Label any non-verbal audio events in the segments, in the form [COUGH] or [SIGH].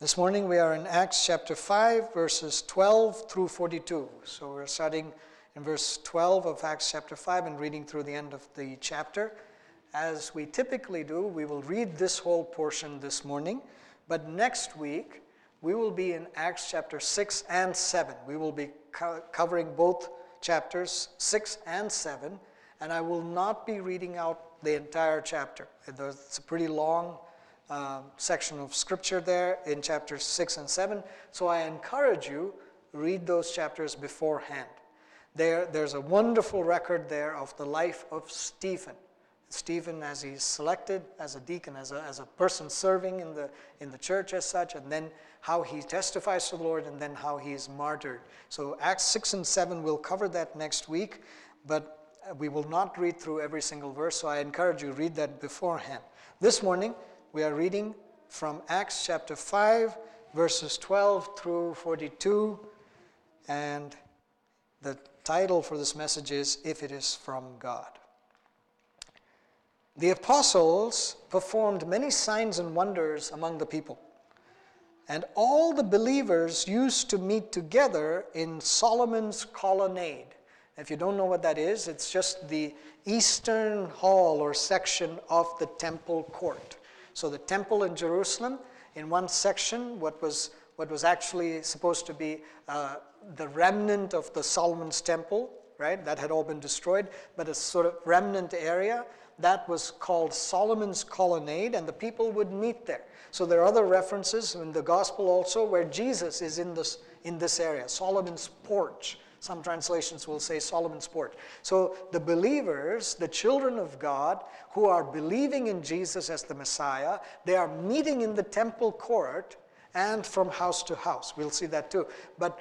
This morning we are in Acts chapter 5, verses 12 through 42. So we're starting in verse 12 of Acts chapter 5 and reading through the end of the chapter. As we typically do, we will read this whole portion this morning, but next week we will be in Acts chapter 6 and 7. We will be co- covering both chapters 6 and 7, and I will not be reading out the entire chapter. It's a pretty long uh, section of scripture there in chapters 6 and 7. So I encourage you, read those chapters beforehand. There, there's a wonderful record there of the life of Stephen. Stephen, as he's selected as a deacon, as a, as a person serving in the, in the church as such, and then how he testifies to the Lord, and then how he is martyred. So, Acts 6 and 7, we'll cover that next week, but we will not read through every single verse, so I encourage you read that beforehand. This morning, we are reading from Acts chapter 5, verses 12 through 42. And the title for this message is If It Is From God. The apostles performed many signs and wonders among the people. And all the believers used to meet together in Solomon's colonnade. If you don't know what that is, it's just the eastern hall or section of the temple court. So the temple in Jerusalem, in one section, what was what was actually supposed to be uh, the remnant of the Solomon's temple, right? That had all been destroyed, but a sort of remnant area that was called Solomon's colonnade, and the people would meet there. So there are other references in the gospel also where Jesus is in this in this area, Solomon's porch. Some translations will say Solomon's porch. So the believers, the children of God, who are believing in Jesus as the Messiah, they are meeting in the temple court and from house to house. We'll see that too. But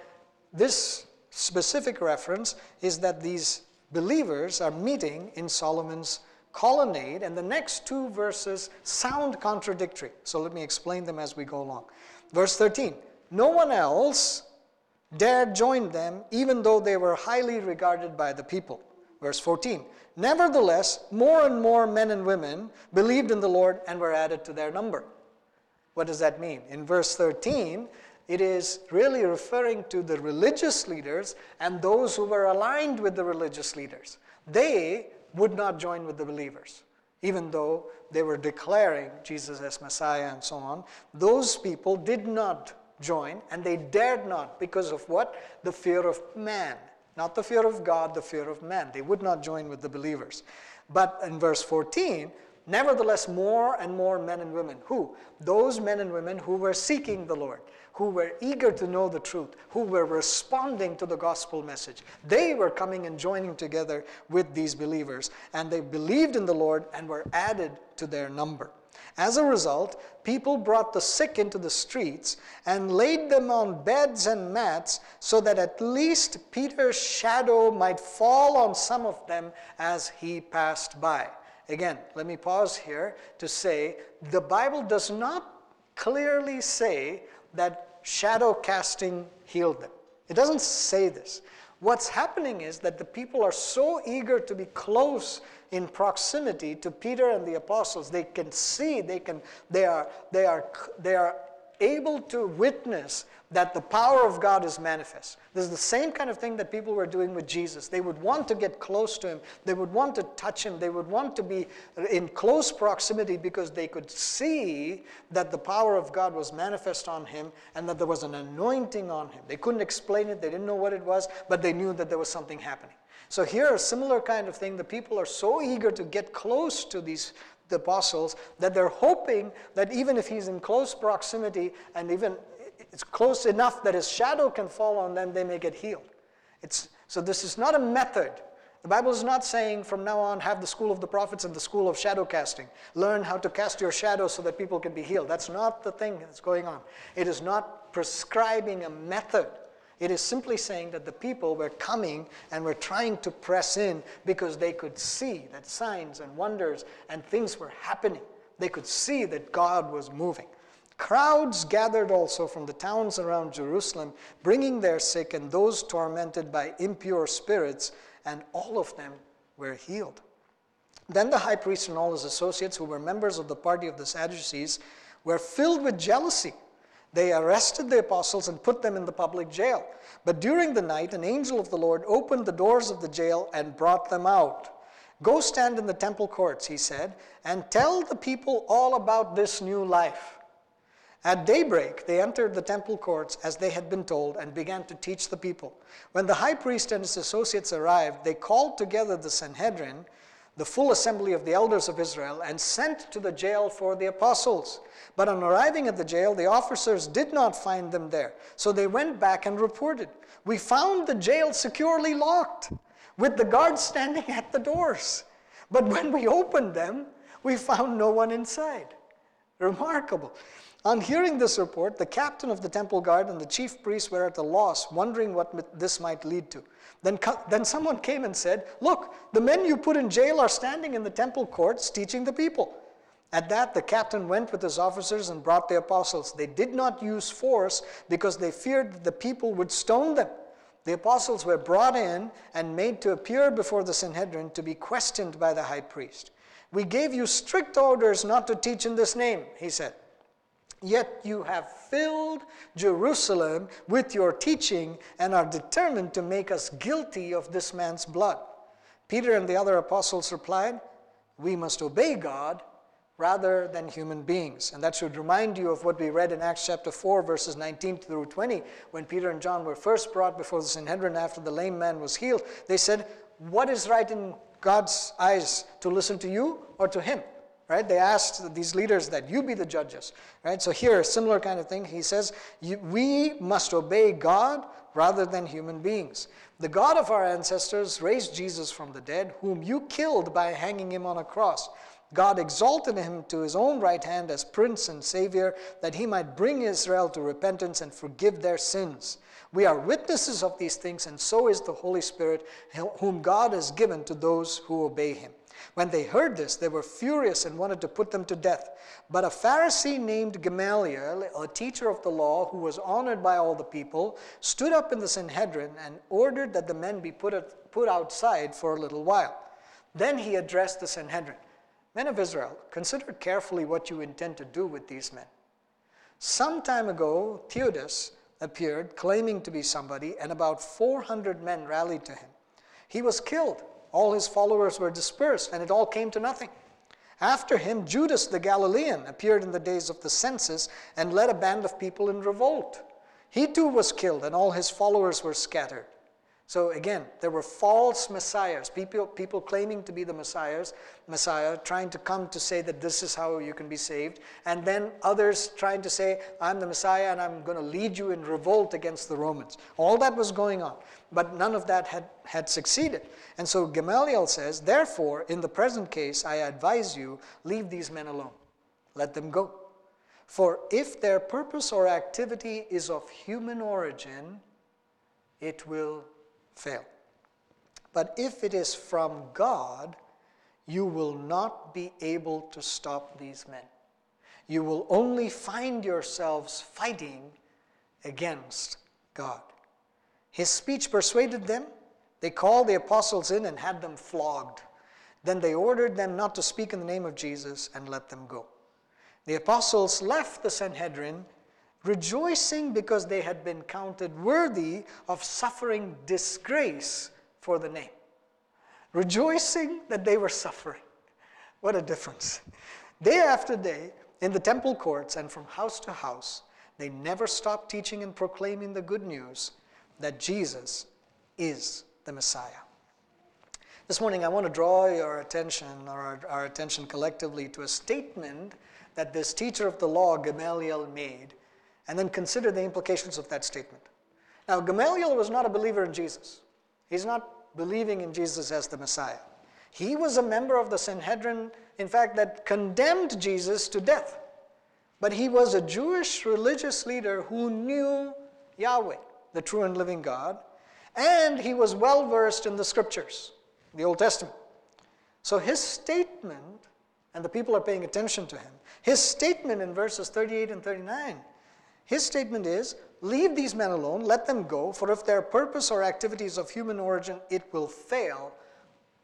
this specific reference is that these believers are meeting in Solomon's colonnade, and the next two verses sound contradictory. So let me explain them as we go along. Verse 13 No one else dared join them, even though they were highly regarded by the people. Verse 14 Nevertheless, more and more men and women believed in the Lord and were added to their number. What does that mean? In verse 13, it is really referring to the religious leaders and those who were aligned with the religious leaders. They would not join with the believers, even though they were declaring Jesus as Messiah and so on. Those people did not join, and they dared not because of what? The fear of man. Not the fear of God, the fear of man. They would not join with the believers. But in verse 14, nevertheless, more and more men and women. Who? Those men and women who were seeking the Lord, who were eager to know the truth, who were responding to the gospel message. They were coming and joining together with these believers, and they believed in the Lord and were added to their number. As a result, people brought the sick into the streets and laid them on beds and mats so that at least Peter's shadow might fall on some of them as he passed by. Again, let me pause here to say the Bible does not clearly say that shadow casting healed them. It doesn't say this. What's happening is that the people are so eager to be close in proximity to Peter and the apostles. They can see, they, can, they, are, they, are, they are able to witness that the power of God is manifest. This is the same kind of thing that people were doing with Jesus. They would want to get close to him, they would want to touch him, they would want to be in close proximity because they could see that the power of God was manifest on him and that there was an anointing on him. They couldn't explain it, they didn't know what it was, but they knew that there was something happening. So here, a similar kind of thing. The people are so eager to get close to these the apostles that they're hoping that even if he's in close proximity and even it's close enough that his shadow can fall on them, they may get healed. It's, so this is not a method. The Bible is not saying from now on have the school of the prophets and the school of shadow casting. Learn how to cast your shadow so that people can be healed. That's not the thing that's going on. It is not prescribing a method. It is simply saying that the people were coming and were trying to press in because they could see that signs and wonders and things were happening. They could see that God was moving. Crowds gathered also from the towns around Jerusalem, bringing their sick and those tormented by impure spirits, and all of them were healed. Then the high priest and all his associates, who were members of the party of the Sadducees, were filled with jealousy They arrested the apostles and put them in the public jail. But during the night, an angel of the Lord opened the doors of the jail and brought them out. Go stand in the temple courts, he said, and tell the people all about this new life. At daybreak, they entered the temple courts as they had been told and began to teach the people. When the high priest and his associates arrived, they called together the Sanhedrin, the full assembly of the elders of Israel, and sent to the jail for the apostles. But on arriving at the jail, the officers did not find them there. So they went back and reported We found the jail securely locked, with the guards standing at the doors. But when we opened them, we found no one inside. Remarkable. On hearing this report, the captain of the temple guard and the chief priests were at a loss, wondering what this might lead to. Then, then someone came and said, Look, the men you put in jail are standing in the temple courts teaching the people. At that, the captain went with his officers and brought the apostles. They did not use force because they feared that the people would stone them. The apostles were brought in and made to appear before the Sanhedrin to be questioned by the high priest. We gave you strict orders not to teach in this name, he said. Yet you have filled Jerusalem with your teaching and are determined to make us guilty of this man's blood. Peter and the other apostles replied, We must obey God rather than human beings. And that should remind you of what we read in Acts chapter 4, verses 19 through 20, when Peter and John were first brought before the Sanhedrin after the lame man was healed. They said, What is right in God's eyes, to listen to you or to him? Right? They asked these leaders that you be the judges, right? So here, a similar kind of thing. He says, we must obey God rather than human beings. The God of our ancestors raised Jesus from the dead, whom you killed by hanging him on a cross. God exalted him to his own right hand as Prince and Savior, that he might bring Israel to repentance and forgive their sins. We are witnesses of these things, and so is the Holy Spirit, whom God has given to those who obey him. When they heard this, they were furious and wanted to put them to death. But a Pharisee named Gamaliel, a teacher of the law who was honored by all the people, stood up in the Sanhedrin and ordered that the men be put, put outside for a little while. Then he addressed the Sanhedrin Men of Israel, consider carefully what you intend to do with these men. Some time ago, Theudas appeared claiming to be somebody, and about 400 men rallied to him. He was killed all his followers were dispersed, and it all came to nothing. After him, Judas the Galilean appeared in the days of the census and led a band of people in revolt. He too was killed, and all his followers were scattered. So again, there were false messiahs, people, people claiming to be the messiahs, Messiah, trying to come to say that this is how you can be saved, and then others trying to say, I'm the Messiah and I'm going to lead you in revolt against the Romans. All that was going on, but none of that had, had succeeded. And so Gamaliel says, Therefore, in the present case, I advise you, leave these men alone. Let them go. For if their purpose or activity is of human origin, it will fail. But if it is from God, you will not be able to stop these men. You will only find yourselves fighting against God. His speech persuaded them. They called the apostles in and had them flogged. Then they ordered them not to speak in the name of Jesus and let them go. The apostles left the Sanhedrin rejoicing because they had been counted worthy of suffering disgrace for the name. Rejoicing that they were suffering. What a difference. Day after day, in the temple courts and from house to house, they never stopped teaching and proclaiming the good news that Jesus is the Messiah. This morning, I want to draw your attention, or our, our attention collectively, to a statement that this teacher of the law, Gamaliel, made and then consider the implications of that statement. Now, Gamaliel was not a believer in Jesus. He's not believing in Jesus as the Messiah. He was a member of the Sanhedrin, in fact, that condemned Jesus to death. But he was a Jewish religious leader who knew Yahweh, the true and living God, and he was well versed in the scriptures, the Old Testament. So his statement, and the people are paying attention to him, his statement in verses 38 and 39 his statement is leave these men alone, let them go, for if their purpose or activities of human origin, it will fail.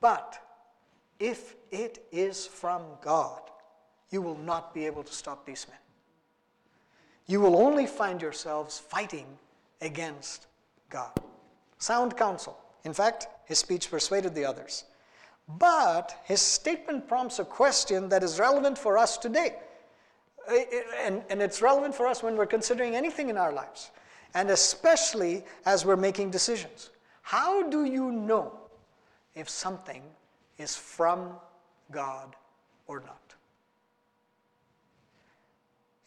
But if it is from God, you will not be able to stop these men. you will only find yourselves fighting against God. Sound counsel. In fact, his speech persuaded the others. But his statement prompts a question that is relevant for us today. And, and it's relevant for us when we're considering anything in our lives, and especially as we're making decisions. How do you know if something is from God or not?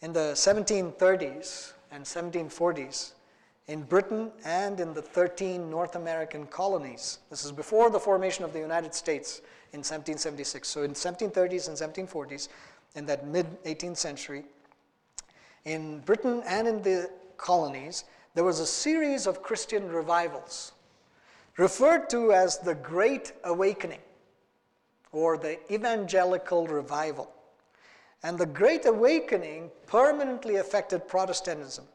In the 1730s and 1740s, in Britain and in the 13 North American colonies. This is before the formation of the United States in 1776. So in 1730s and 1740s, in that mid 18th century, in Britain and in the colonies, there was a series of Christian revivals referred to as the Great Awakening or the Evangelical Revival. And the Great Awakening permanently affected Protestantism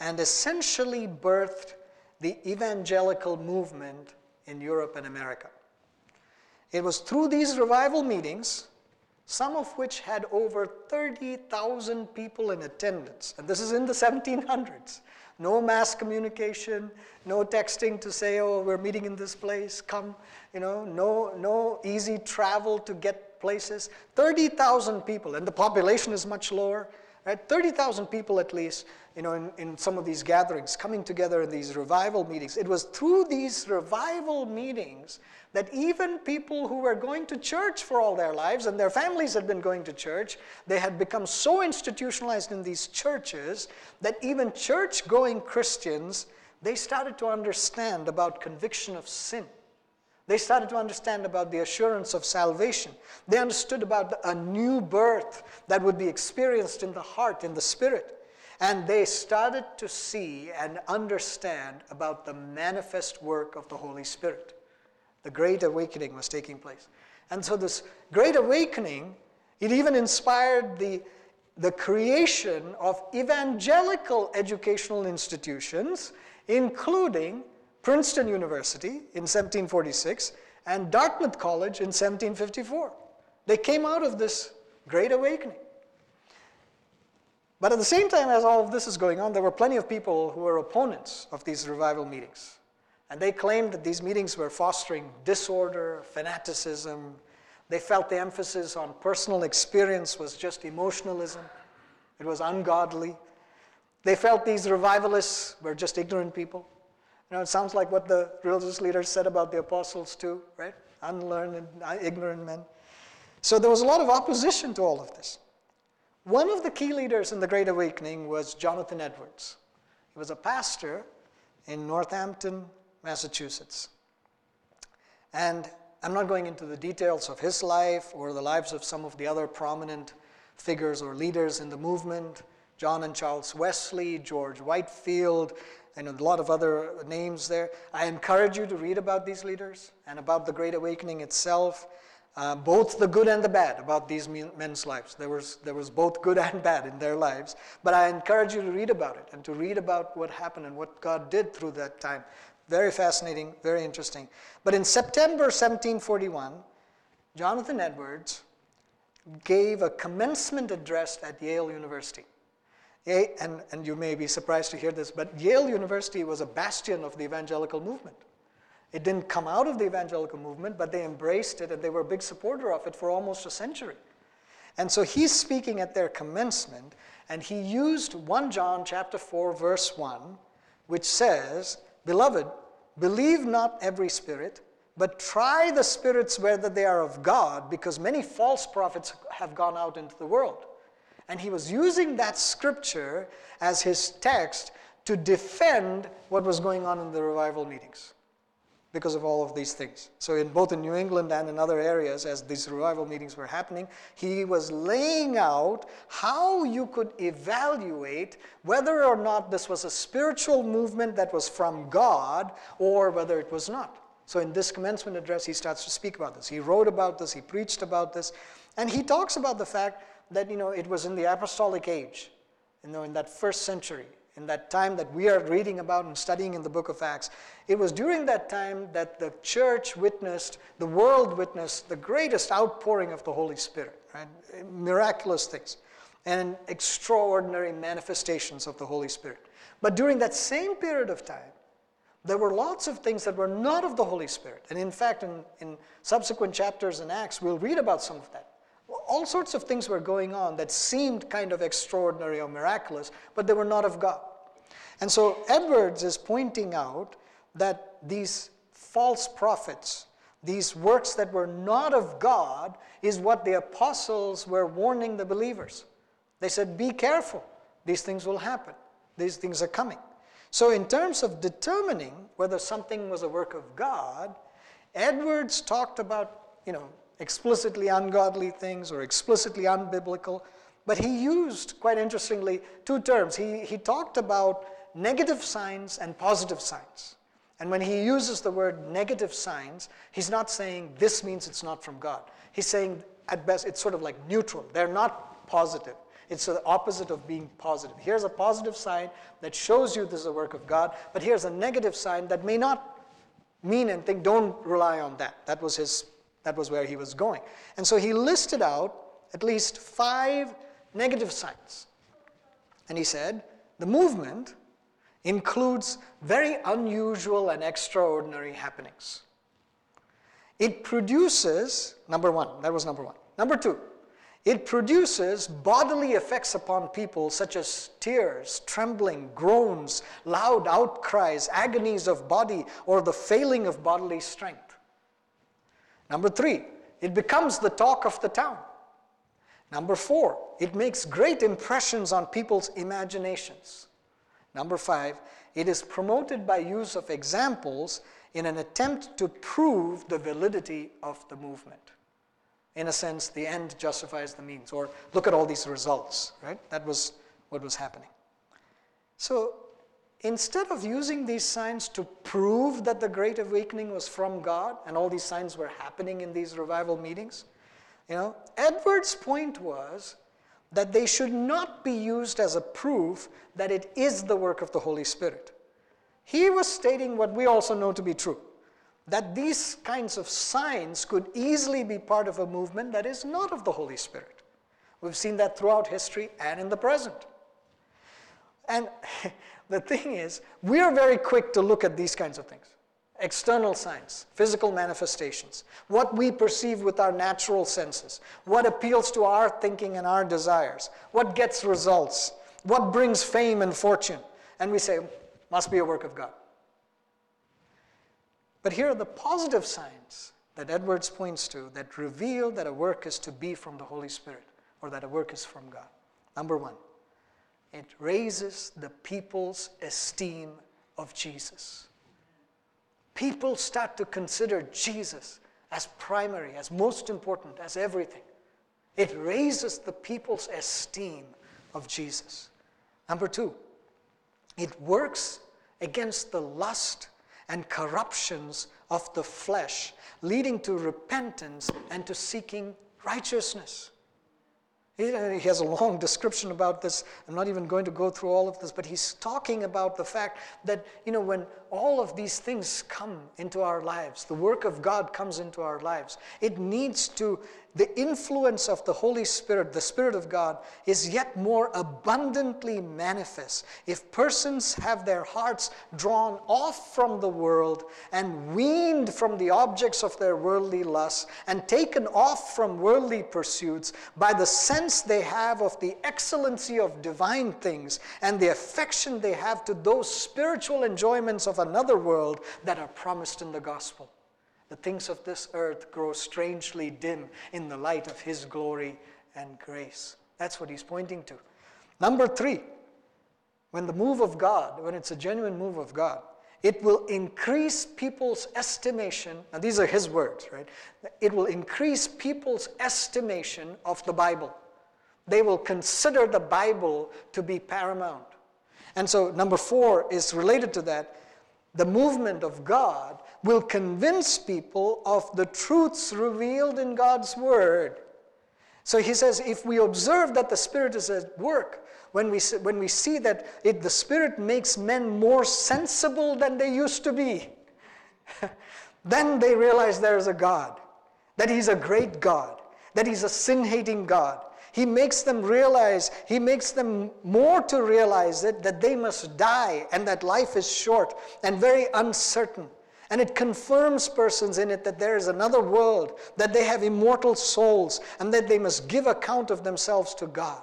and essentially birthed the evangelical movement in Europe and America. It was through these revival meetings, some of which had over 30,000 people in attendance, and this is in the 1700s. No mass communication, no texting to say, oh, we're meeting in this place, come, you know, no, no easy travel to get places. 30,000 people, and the population is much lower, right? 30,000 people at least you know, in, in some of these gatherings, coming together in these revival meetings. It was through these revival meetings that even people who were going to church for all their lives and their families had been going to church, they had become so institutionalized in these churches that even church going Christians, they started to understand about conviction of sin. They started to understand about the assurance of salvation. They understood about a new birth that would be experienced in the heart, in the spirit. And they started to see and understand about the manifest work of the Holy Spirit. The Great Awakening was taking place. And so, this Great Awakening, it even inspired the, the creation of evangelical educational institutions, including Princeton University in 1746 and Dartmouth College in 1754. They came out of this Great Awakening. But at the same time as all of this is going on, there were plenty of people who were opponents of these revival meetings. And they claimed that these meetings were fostering disorder, fanaticism. They felt the emphasis on personal experience was just emotionalism, it was ungodly. They felt these revivalists were just ignorant people. You know, it sounds like what the religious leaders said about the apostles, too, right? Unlearned and uh, ignorant men. So there was a lot of opposition to all of this. One of the key leaders in the Great Awakening was Jonathan Edwards. He was a pastor in Northampton, Massachusetts. And I'm not going into the details of his life or the lives of some of the other prominent figures or leaders in the movement John and Charles Wesley, George Whitefield, and a lot of other names there. I encourage you to read about these leaders and about the Great Awakening itself uh, both the good and the bad about these men's lives. There was, there was both good [LAUGHS] and bad in their lives. But I encourage you to read about it and to read about what happened and what God did through that time. Very fascinating, very interesting. But in September 1741, Jonathan Edwards gave a commencement address at Yale University. And, and you may be surprised to hear this, but Yale University was a bastion of the evangelical movement. It didn't come out of the evangelical movement, but they embraced it and they were a big supporter of it for almost a century. And so he's speaking at their commencement, and he used 1 John chapter 4, verse 1, which says, Beloved, believe not every spirit, but try the spirits whether they are of God, because many false prophets have gone out into the world. And he was using that scripture as his text to defend what was going on in the revival meetings because of all of these things. So, in both in New England and in other areas, as these revival meetings were happening, he was laying out how you could evaluate whether or not this was a spiritual movement that was from God or whether it was not. So, in this commencement address, he starts to speak about this. He wrote about this, he preached about this, and he talks about the fact that you know it was in the apostolic age, you know, in that first century in that time that we are reading about and studying in the book of Acts, it was during that time that the church witnessed, the world witnessed the greatest outpouring of the Holy Spirit, right? Miraculous things. and extraordinary manifestations of the Holy Spirit. But during that same period of time, there were lots of things that were not of the Holy Spirit. And in fact, in, in subsequent chapters in Acts, we'll read about some of that. All sorts of things were going on that seemed kind of extraordinary or miraculous, but they were not of God. And so Edwards is pointing out that these false prophets, these works that were not of God, is what the apostles were warning the believers. They said, Be careful, these things will happen, these things are coming. So, in terms of determining whether something was a work of God, Edwards talked about, you know, explicitly ungodly things or explicitly unbiblical, but he used, quite interestingly, two terms. He, he talked about negative signs and positive signs. And when he uses the word negative signs, he's not saying this means it's not from God. He's saying, at best, it's sort of like neutral. They're not positive. It's the opposite of being positive. Here's a positive sign that shows you this is a work of God, but here's a negative sign that may not mean anything. Don't rely on that. That was his that was where he was going. And so he listed out at least five negative signs. And he said, the movement includes very unusual and extraordinary happenings. It produces, number one, that was number one. Number two, it produces bodily effects upon people such as tears, trembling, groans, loud outcries, agonies of body, or the failing of bodily strength. Number three, it becomes the talk of the town. Number four, it makes great impressions on people's imaginations. Number five, it is promoted by use of examples in an attempt to prove the validity of the movement in a sense, the end justifies the means, or look at all these results, right? That was what was happening. So instead of using these signs to prove that the Great Awakening was from God and all these signs were happening in these revival meetings, you know, Edwards' point was that they should not be used as a proof that it is the work of the Holy Spirit. He was stating what we also know to be true that these kinds of signs could easily be part of a movement that is not of the Holy Spirit. We've seen that throughout history and in the present. And [LAUGHS] the thing is, we are very quick to look at these kinds of things external signs, physical manifestations, what we perceive with our natural senses, what appeals to our thinking and our desires, what gets results, what brings fame and fortune. And we say, must be a work of God. But here are the positive signs that Edwards points to that reveal that a work is to be from the Holy Spirit or that a work is from God. Number one, it raises the people's esteem of Jesus. People start to consider Jesus as primary, as most important, as everything. It raises the people's esteem of Jesus. Number two, it works against the lust and corruptions of the flesh, leading to repentance and to seeking righteousness. He has a long [LAUGHS] description about this. I'm not even going to go through all of this, but he's talking about the fact that, you know, when all of these things come into our lives, the work of God comes into our lives, it needs to the influence of the Holy Spirit, the Spirit of God, is yet more abundantly manifest if persons have their hearts drawn off from the world and weaned from the objects of their worldly lusts and taken off from worldly pursuits by the sense they have of the excellency of divine things and the affection they have to those spiritual enjoyments of another world that are promised in the gospel. The things of this earth grow strangely dim in the light of His glory and grace. That's what He's pointing to. Number three, when the move of God, when it's a genuine move of God, it will increase people's estimation. Now, these are his words, right? It will increase people's estimation of the Bible. They will consider the Bible to be paramount. And so, number four is related to that. The movement of God will convince people of the truths revealed in God's Word. So he says, if we observe that the Spirit is at work, when we, when we see that it, the Spirit makes men more sensible than they used to be, [LAUGHS] then they realize there is a God, that He's a great God, that He's a sin hating God, He makes them realize, He makes them more to realize it, that they must die and that life is short and very uncertain. And it confirms persons in it that there is another world, that they have immortal souls, and that they must give account of themselves to God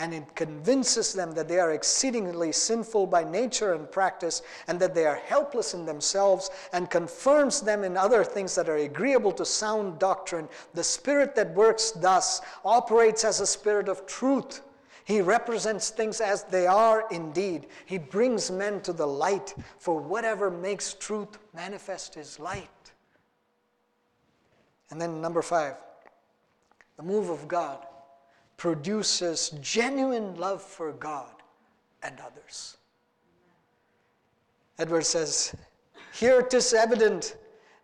and it convinces them that they are exceedingly sinful by nature and practice, and that they are helpless in themselves, and confirms them in other things that are agreeable to sound doctrine. The Spirit that works thus operates as a spirit of truth. He represents things as they are indeed. He brings men to the light, for whatever makes truth manifest is light. And then, number five, the move of God produces genuine love for God and others. Edward says, Here it is evident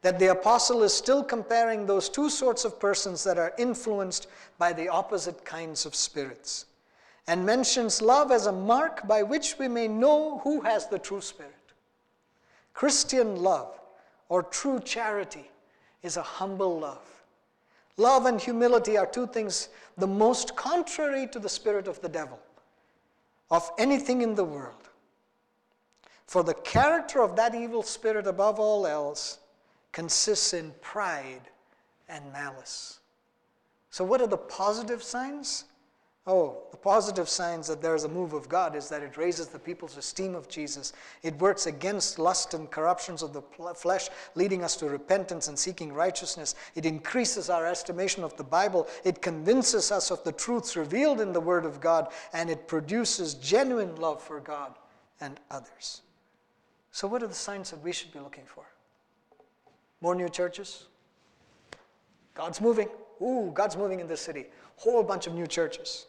that the apostle is still comparing those two sorts of persons that are influenced by the opposite kinds of spirits, and mentions love as a mark by which we may know who has the true spirit. Christian love or true charity is a humble love Love and humility are two things the most contrary to the spirit of the devil, of anything in the world. For the character of that evil spirit, above all else, consists in pride and malice. So, what are the positive signs? Oh, the positive signs that there is a move of God is that it raises the people's esteem of Jesus. It works against lust and corruptions of the flesh, leading us to repentance and seeking righteousness. It increases our estimation of the Bible. It convinces us of the truths revealed in the Word of God, and it produces genuine love for God and others. So, what are the signs that we should be looking for? More new churches? God's moving. Ooh, God's moving in this city. Whole bunch of new churches.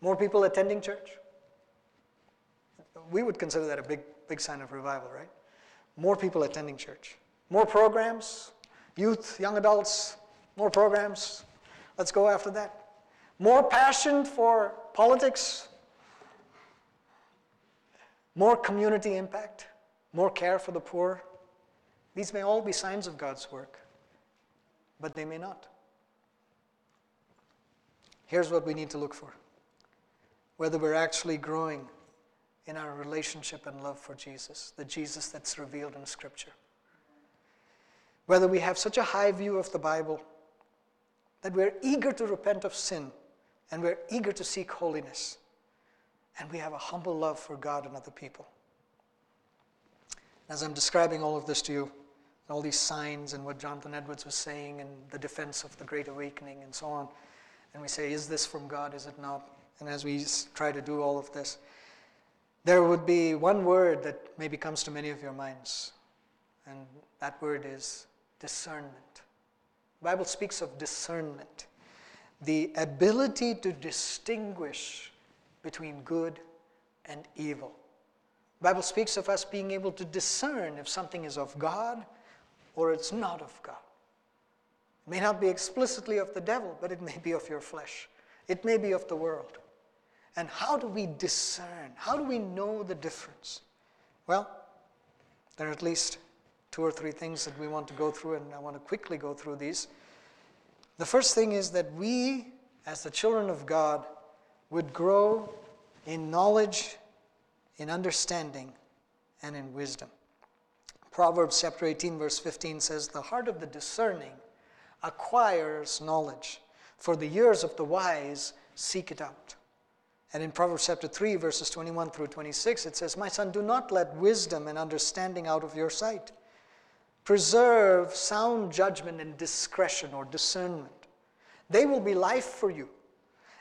More people attending church? We would consider that a big, big sign of revival, right? More people attending church. More programs, youth, young adults, more programs. Let's go after that. More passion for politics, more community impact, more care for the poor. These may all be signs of God's work, but they may not. Here's what we need to look for whether we're actually growing in our relationship and love for Jesus, the Jesus that's revealed in Scripture. Whether we have such a high view of the Bible that we're eager to repent of sin and we're eager to seek holiness, and we have a humble love for God and other people. As I'm describing all of this to you, all these signs and what Jonathan Edwards was saying and the defense of the Great Awakening and so on, and we say, is this from God? Is it not? And as we try to do all of this, there would be one word that maybe comes to many of your minds, and that word is discernment. The Bible speaks of discernment, the ability to distinguish between good and evil. The Bible speaks of us being able to discern if something is of God or it's not of God. It may not be explicitly of the devil, but it may be of your flesh. It may be of the world. And how do we discern? How do we know the difference? Well, there are at least two or three things that we want to go through, and I want to quickly go through these. The first thing is that we, as the children of God, would grow in knowledge, in understanding, and in wisdom. Proverbs chapter 18, verse 15 says, The heart of the discerning acquires knowledge, for the ears of the wise seek it out. And in Proverbs chapter 3, verses 21 through 26, it says, My son, do not let wisdom and understanding out of your sight. Preserve sound judgment and discretion or discernment. They will be life for you,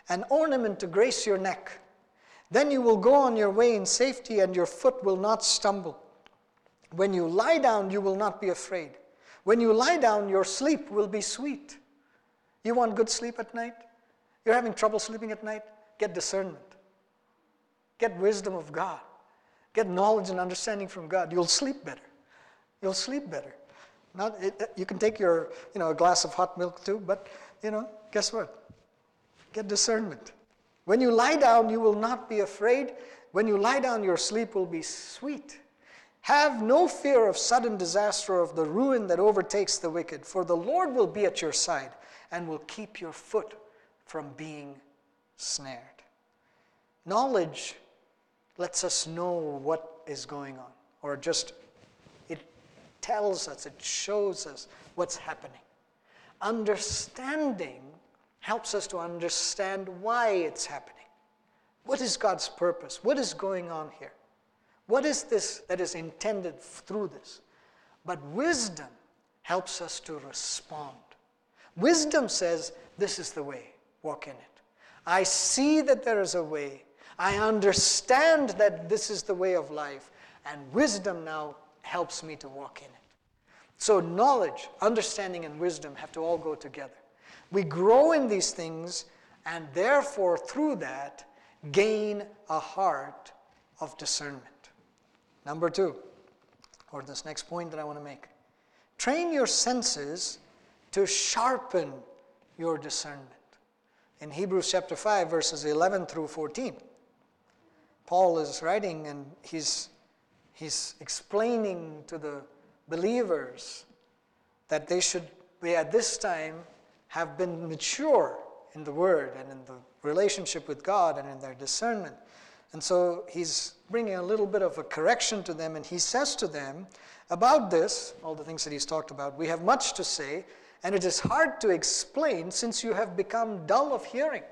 an ornament to grace your neck. Then you will go on your way in safety, and your foot will not stumble. When you lie down, you will not be afraid. When you lie down, your sleep will be sweet. You want good sleep at night? You're having trouble sleeping at night? Get discernment. Get wisdom of God. Get knowledge and understanding from God. You'll sleep better. You'll sleep better. Not, it, you can take your, you know, a glass of hot milk too, but, you know, guess what? Get discernment. When you lie down, you will not be afraid. When you lie down, your sleep will be sweet. Have no fear of sudden disaster, of the ruin that overtakes the wicked, for the Lord will be at your side and will keep your foot from being snared. Knowledge lets us know what is going on, or just it tells us, it shows us what's happening. Understanding helps us to understand why it's happening. What is God's purpose? What is going on here? What is this that is intended through this? But wisdom helps us to respond. Wisdom says, This is the way, walk in it. I see that there is a way. I understand that this is the way of life. And wisdom now helps me to walk in it. So, knowledge, understanding, and wisdom have to all go together. We grow in these things, and therefore, through that, gain a heart of discernment. Number two, or this next point that I want to make train your senses to sharpen your discernment. In Hebrews chapter 5, verses 11 through 14, Paul is writing and he's, he's explaining to the believers that they should be at this time have been mature in the Word and in the relationship with God and in their discernment. And so he's bringing a little bit of a correction to them, and he says to them about this, all the things that he's talked about, we have much to say, and it is hard to explain since you have become dull of hearing.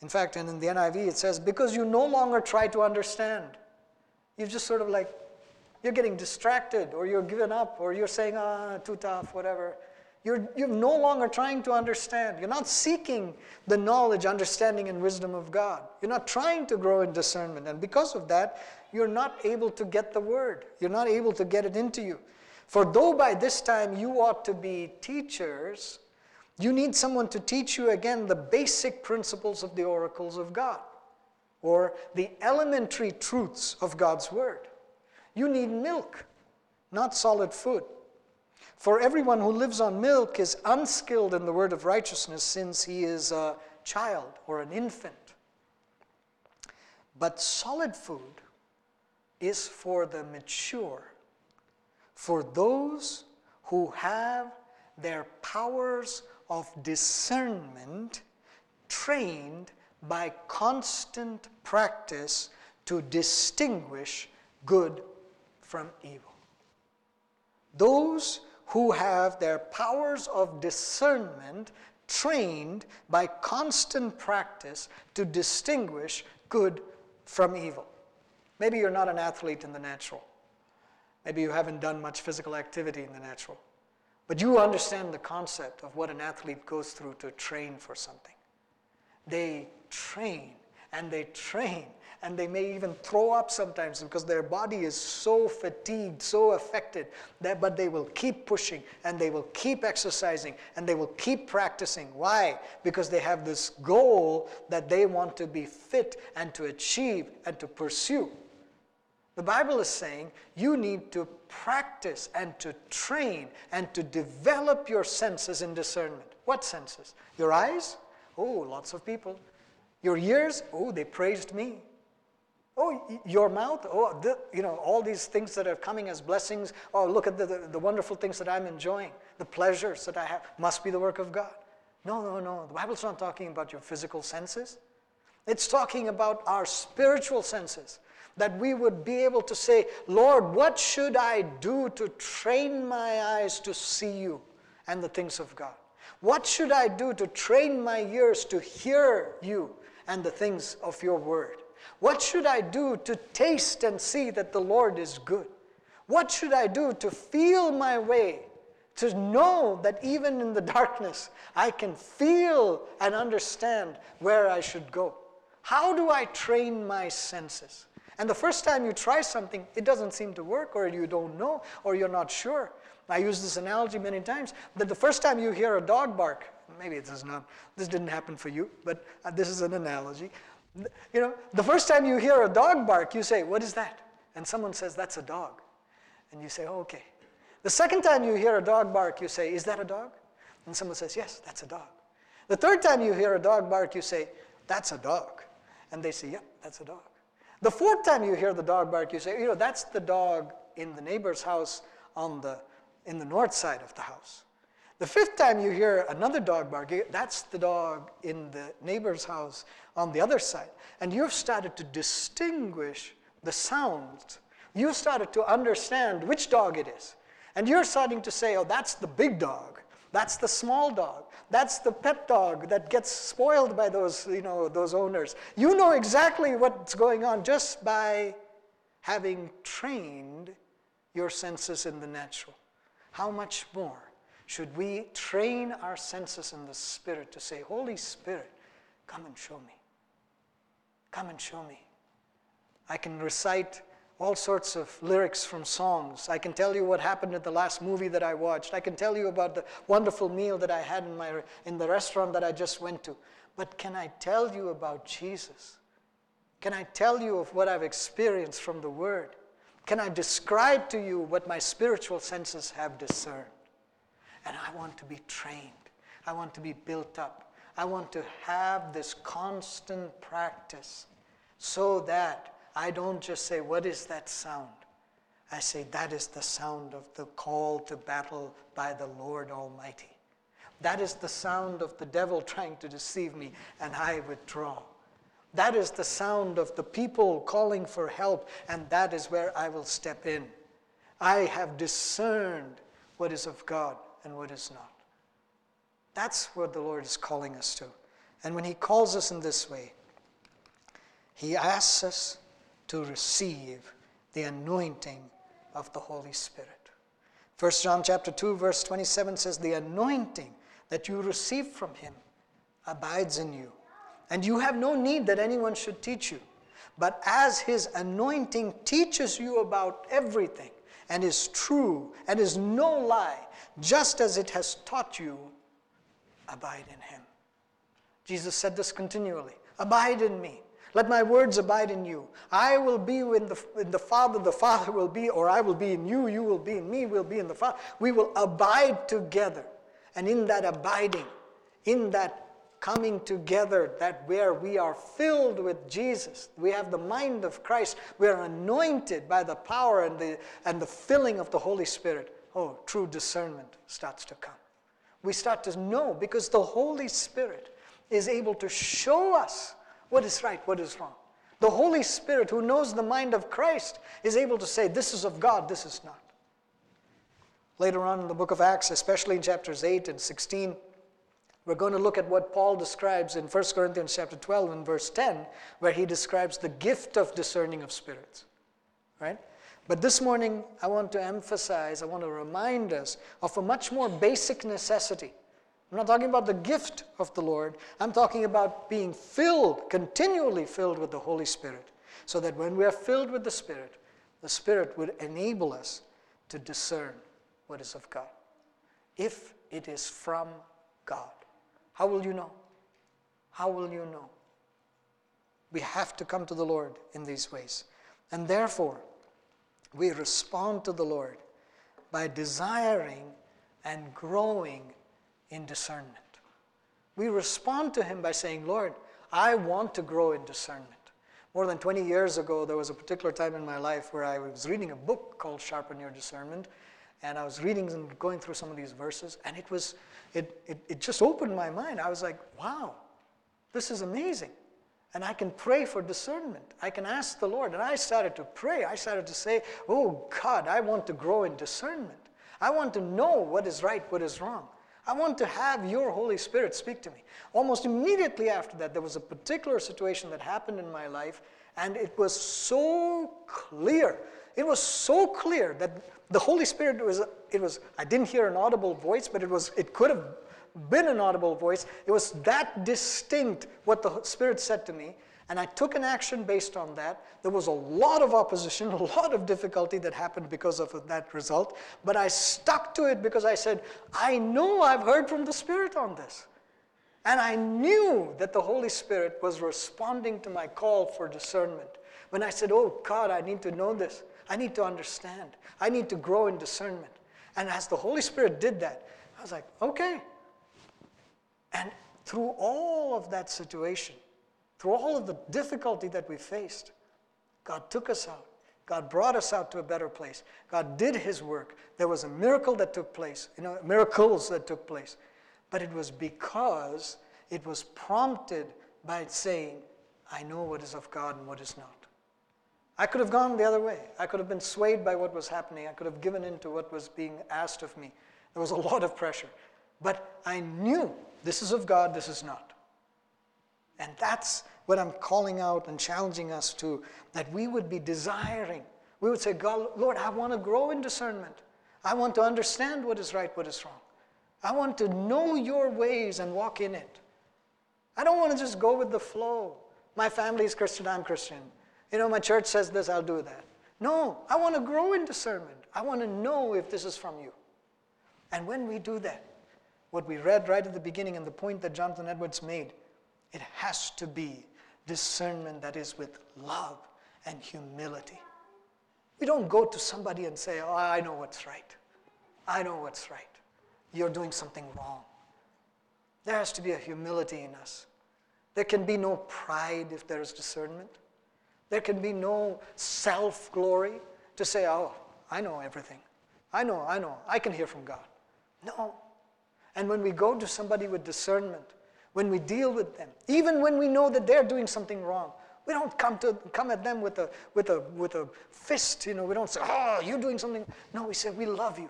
In fact, and in the NIV it says, because you no longer try to understand. You've just sort of like, you're getting distracted, or you're given up, or you're saying, ah, too tough, whatever. You're, you're no longer trying to understand. You're not seeking the knowledge, understanding, and wisdom of God. You're not trying to grow in discernment. And because of that, you're not able to get the word. You're not able to get it into you. For though by this time you ought to be teachers, you need someone to teach you again the basic principles of the oracles of God or the elementary truths of God's word. You need milk, not solid food. For everyone who lives on milk is unskilled in the word of righteousness since he is a child or an infant. But solid food is for the mature, for those who have their powers of discernment trained by constant practice to distinguish good from evil. Those who have their powers of discernment trained by constant practice to distinguish good from evil. Maybe you're not an athlete in the natural. Maybe you haven't done much physical activity in the natural. But you understand the concept of what an athlete goes through to train for something. They train and they train and they may even throw up sometimes because their body is so fatigued, so affected, that, but they will keep pushing and they will keep exercising and they will keep practicing. Why? Because they have this goal that they want to be fit and to achieve and to pursue. The Bible is saying you need to practice and to train and to develop your senses in discernment. What senses? Your eyes? Oh, lots of people. Your ears? Oh, they praised me. Oh, your mouth, oh, the, you know, all these things that are coming as blessings. Oh, look at the, the, the, wonderful things that I'm enjoying, the pleasures that I have, must be the work of God. No, no, no. The Bible's not talking about your physical senses, it's talking about our spiritual senses. That we would be able to say, Lord, what should I do to train my eyes to see you and the things of God? What should I do to train my ears to hear you and the things of your word? What should I do to taste and see that the Lord is good? What should I do to feel my way, to know that even in the darkness, I can feel and understand where I should go? How do I train my senses? And the first time you try something, it doesn't seem to work, or you don't know, or you're not sure. I use this analogy many times that the first time you hear a dog bark, maybe this is not, this didn't happen for you, but uh, this is an analogy. You know, the first time you hear a dog bark, you say, What is that? And someone says, That's a dog. And you say, oh, Okay. The second time you hear a dog bark, you say, Is that a dog? And someone says, Yes, that's a dog. The third time you hear a dog bark, you say, That's a dog. And they say, Yep, that's a dog. The fourth time you hear the dog bark, you say, You know, that's the dog in the neighbor's house on the, in the north side of the house. The fifth time you hear another dog bark, that's the dog in the neighbor's house on the other side. And you've started to distinguish the sounds. You've started to understand which dog it is. And you're starting to say, oh, that's the big dog. That's the small dog. That's the pet dog that gets spoiled by those, you know, those owners. You know exactly what's going on just by having trained your senses in the natural. How much more should we train our senses in the Spirit to say, Holy Spirit, come and show me. Come and show me. I can recite all sorts of lyrics from songs. I can tell you what happened at the last movie that I watched. I can tell you about the wonderful meal that I had in, my, in the restaurant that I just went to. But can I tell you about Jesus? Can I tell you of what I've experienced from the Word? Can I describe to you what my spiritual senses have discerned? And I want to be trained. I want to be built up. I want to have this constant practice so that I don't just say, What is that sound? I say, That is the sound of the call to battle by the Lord Almighty. That is the sound of the devil trying to deceive me, and I withdraw. That is the sound of the people calling for help, and that is where I will step in. I have discerned what is of God and what is not. That's what the Lord is calling us to. And when He calls us in this way, He asks us to receive the anointing of the Holy Spirit. 1 John chapter 2 verse 27 says the anointing that you receive from him abides in you and you have no need that anyone should teach you but as his anointing teaches you about everything and is true and is no lie just as it has taught you abide in him Jesus said this continually abide in me let my words abide in you. I will be in the, in the Father, the Father will be, or I will be in you, you will be in me, we'll be in the Father. We will abide together. And in that abiding, in that coming together, that where we are filled with Jesus, we have the mind of Christ, we are anointed by the power and the, and the filling of the Holy Spirit. Oh, true discernment starts to come. We start to know because the Holy Spirit is able to show us what is right, what is wrong. The Holy Spirit, who knows the mind of Christ, is able to say, This is of God, this is not. Later on in the book of Acts, especially in chapters 8 and 16, we're going to look at what Paul describes in 1 Corinthians chapter 12 and verse 10, where he describes the gift of discerning of spirits. Right? But this morning, I want to emphasize, I want to remind us of a much more basic necessity I'm not talking about the gift of the Lord. I'm talking about being filled, continually filled with the Holy Spirit, so that when we are filled with the Spirit, the Spirit would enable us to discern what is of God. If it is from God, how will you know? How will you know? We have to come to the Lord in these ways. And therefore, we respond to the Lord by desiring and growing in discernment. We respond to Him by saying, Lord, I want to grow in discernment. More than 20 years ago, there was a particular time in my life where I was reading a book called Sharpen Your Discernment, and I was reading and going through some of these verses, and it was, it, it, it just opened my mind. I was like, wow, this is amazing. And I can pray for discernment. I can ask the Lord. And I started to pray. I started to say, Oh God, I want to grow in discernment. I want to know what is right, what is wrong. I want to have your Holy Spirit speak to me. Almost immediately after that, there was a particular situation that happened in my life, and it was so clear. It was so clear that the Holy Spirit was, it was, I didn't hear an audible voice, but it was, it could have been an audible voice. It was that distinct what the Spirit said to me and I took an action based on that. There was a lot of opposition, [LAUGHS] a lot of difficulty that happened because of that result, but I stuck to it because I said, I know I've heard from the Spirit on this. And I knew that the Holy Spirit was responding to my call for discernment. When I said, Oh God, I need to know this, I need to understand, I need to grow in discernment. And as the Holy Spirit did that, I was like, Okay. And through all of that situation, through all of the difficulty that we faced, God took us out God brought us out to a better place. God did his work. There was a miracle that took place, you know, miracles that took place. But it was because it was prompted by saying, I know what is of God and what is not. I could have gone the other way. I could have been swayed by what was happening. I could have given in to what was being asked of me. There was a lot of pressure. But I knew this is of God, this is not. And that's what I'm calling out and challenging us to that we would be desiring. We would say, God, Lord, I want to grow in discernment. I want to understand what is right, what is wrong. I want to know your ways and walk in it. I don't want to just go with the flow. My family is Christian, I'm Christian. You know, my church says this, I'll do that. No, I want to grow in discernment. I want to know if this is from you. And when we do that, what we read right at the beginning and the point that Jonathan Edwards made, it has to be discernment that is with love and humility. We don't go to somebody and say, Oh, I know what's right. I know what's right. You're doing something wrong. There has to be a humility in us. There can be no pride if there is discernment. There can be no self glory to say, Oh, I know everything. I know, I know, I can hear from God. No. And when we go to somebody with discernment, when we deal with them, even when we know that they're doing something wrong, we don't come to come at them with a with a with a fist, you know, we don't say, Oh, you're doing something. No, we say, We love you.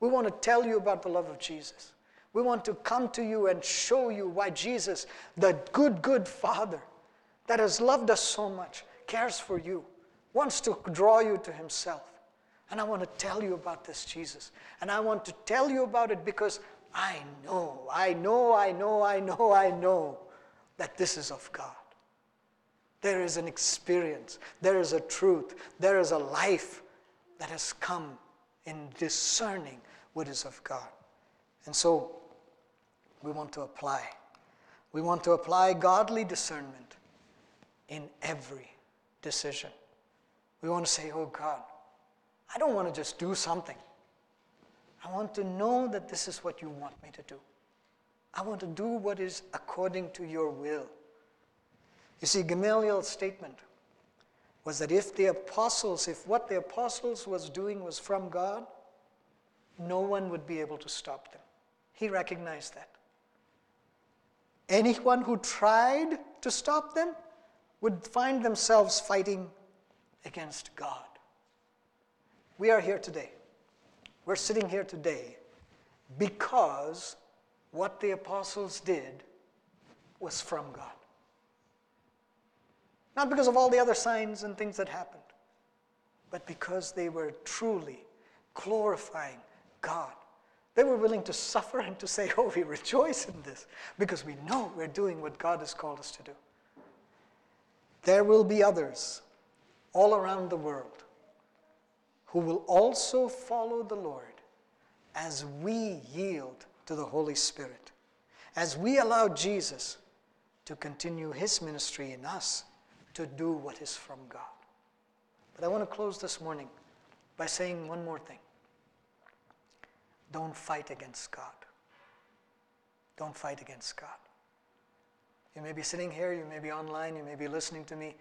We want to tell you about the love of Jesus. We want to come to you and show you why Jesus, the good, good Father that has loved us so much, cares for you, wants to draw you to Himself. And I want to tell you about this Jesus. And I want to tell you about it because I know, I know, I know, I know, I know that this is of God. There is an experience, there is a truth, there is a life that has come in discerning what is of God. And so we want to apply. We want to apply godly discernment in every decision. We want to say, Oh God, I don't want to just do something. I want to know that this is what you want me to do. I want to do what is according to your will. You see, Gamaliel's statement was that if the apostles, if what the apostles was doing was from God, no one would be able to stop them. He recognized that. Anyone who tried to stop them would find themselves fighting against God. We are here today. We're sitting here today because what the apostles did was from God. Not because of all the other signs and things that happened, but because they were truly glorifying God. They were willing to suffer and to say, Oh, we rejoice in this because we know we're doing what God has called us to do. There will be others all around the world who will also follow the Lord as we yield to the Holy Spirit, as we allow Jesus to continue his ministry in us to do what is from God. But I want to close this morning by saying one more thing. Don't fight against God. Don't fight against God. You may be sitting here, you may be online, you may be listening to me,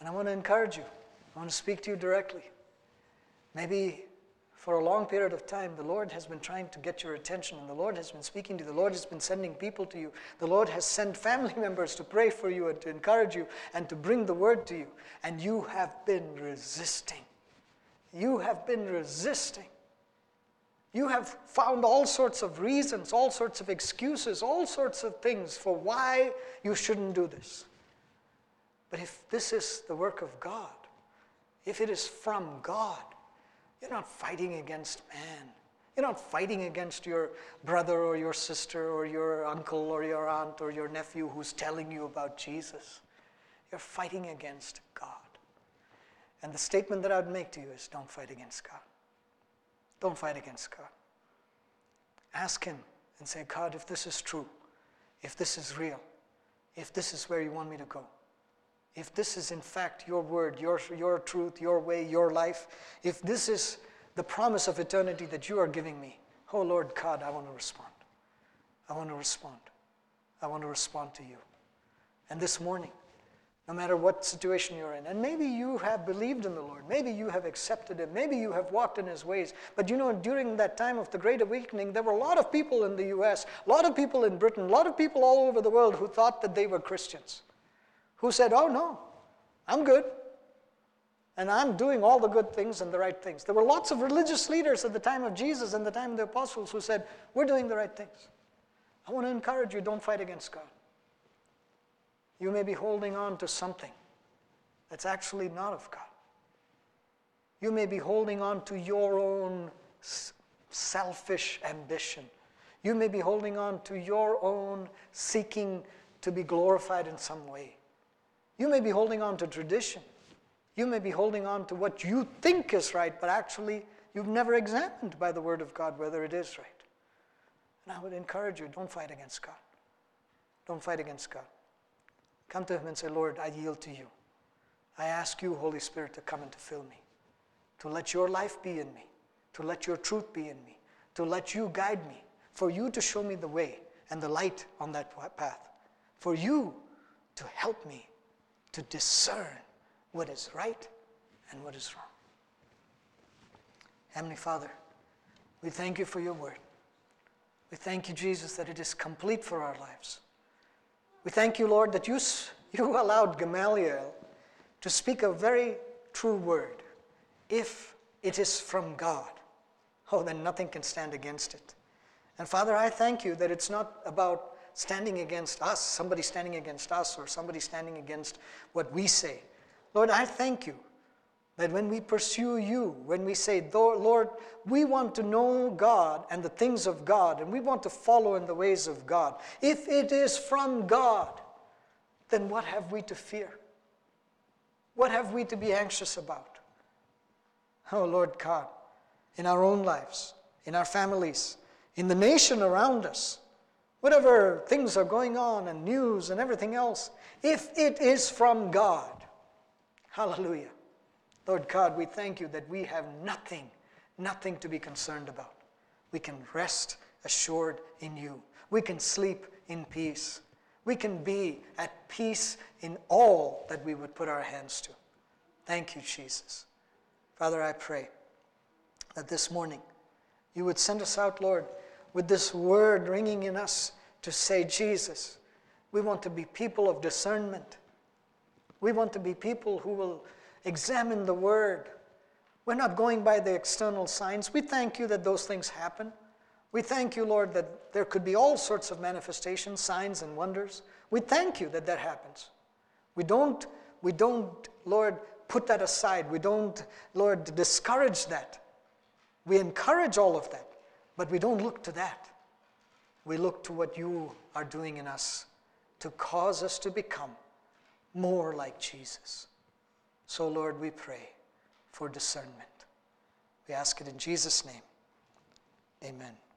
and I want to encourage you. I want to speak to you directly. Maybe for a long period of time, the Lord has been trying to get your attention, and the Lord has been speaking to you. The Lord has been sending people to you. The Lord has sent family [LAUGHS] members to pray for you and to encourage you and to bring the word to you. And you have been resisting. You have been resisting. You have found all sorts of reasons, all sorts of excuses, all sorts of things for why you shouldn't do this. But if this is the work of God, if it is from God, you're not fighting against man. You're not fighting against your brother or your sister or your uncle or your aunt or your nephew who's telling you about Jesus. You're fighting against God. And the statement that I would make to you is don't fight against God. Don't fight against God. Ask Him and say, God, if this is true, if this is real, if this is where you want me to go, if this is in fact your word, your, your truth, your way, your life, if this is the promise of eternity that you are giving me, oh Lord God, I want to respond. I want to respond. I want to respond to you. And this morning, no matter what situation you're in. And maybe you have believed in the Lord. Maybe you have accepted Him. Maybe you have walked in His ways. But you know, during that time of the Great Awakening, there were a lot of people in the US, a lot of people in Britain, a lot of people all over the world who thought that they were Christians, who said, Oh, no, I'm good. And I'm doing all the good things and the right things. There were lots of religious leaders at the time of Jesus and the time of the apostles who said, We're doing the right things. I want to encourage you don't fight against God. You may be holding on to something that's actually not of God. You may be holding on to your own selfish ambition. You may be holding on to your own seeking to be glorified in some way. You may be holding on to tradition. You may be holding on to what you think is right, but actually you've never examined by the Word of God whether it is right. And I would encourage you don't fight against God. Don't fight against God. Come to Him and say, Lord, I yield to you. I ask you, Holy Spirit, to come and to fill me, to let your life be in me, to let your truth be in me, to let you guide me, for you to show me the way and the light on that path, for you to help me to discern what is right and what is wrong. Heavenly Father, we thank you for your word. We thank you, Jesus, that it is complete for our lives. We thank you, Lord, that you, [LAUGHS] you allowed Gamaliel to speak a very true word. If it is from God, oh, then nothing can stand against it. And Father, I thank you that it's not about standing against us, somebody standing against us, or somebody standing against what we say. Lord, I thank you that when we pursue you, when we say, Lord, we want to know God and the things of God, and we want to follow in the ways of God, if it is from God, then what have we to fear? What have we to be anxious about? Oh, Lord God, in our own lives, in our families, in the nation around us, whatever things are going on and news and everything else, if it is from God, hallelujah. Lord God, we thank you that we have nothing, nothing to be concerned about. We can rest assured in you. We can sleep in peace. We can be at peace in all that we would put our hands to. Thank you, Jesus. Father, I pray that this morning you would send us out, Lord, with this word ringing in us to say, Jesus, we want to be people of discernment. We want to be people who will examine the word. We're not going by the external signs. We thank you that those things happen. We thank you, Lord, that there could be all sorts of manifestations, signs, and wonders. We thank you that that happens. We don't, we don't, Lord, put that aside. We don't, Lord, discourage that. We encourage all of that, but we don't look to that. We look to what you are doing in us to cause us to become more like Jesus. So, Lord, we pray for discernment. We ask it in Jesus' name. Amen.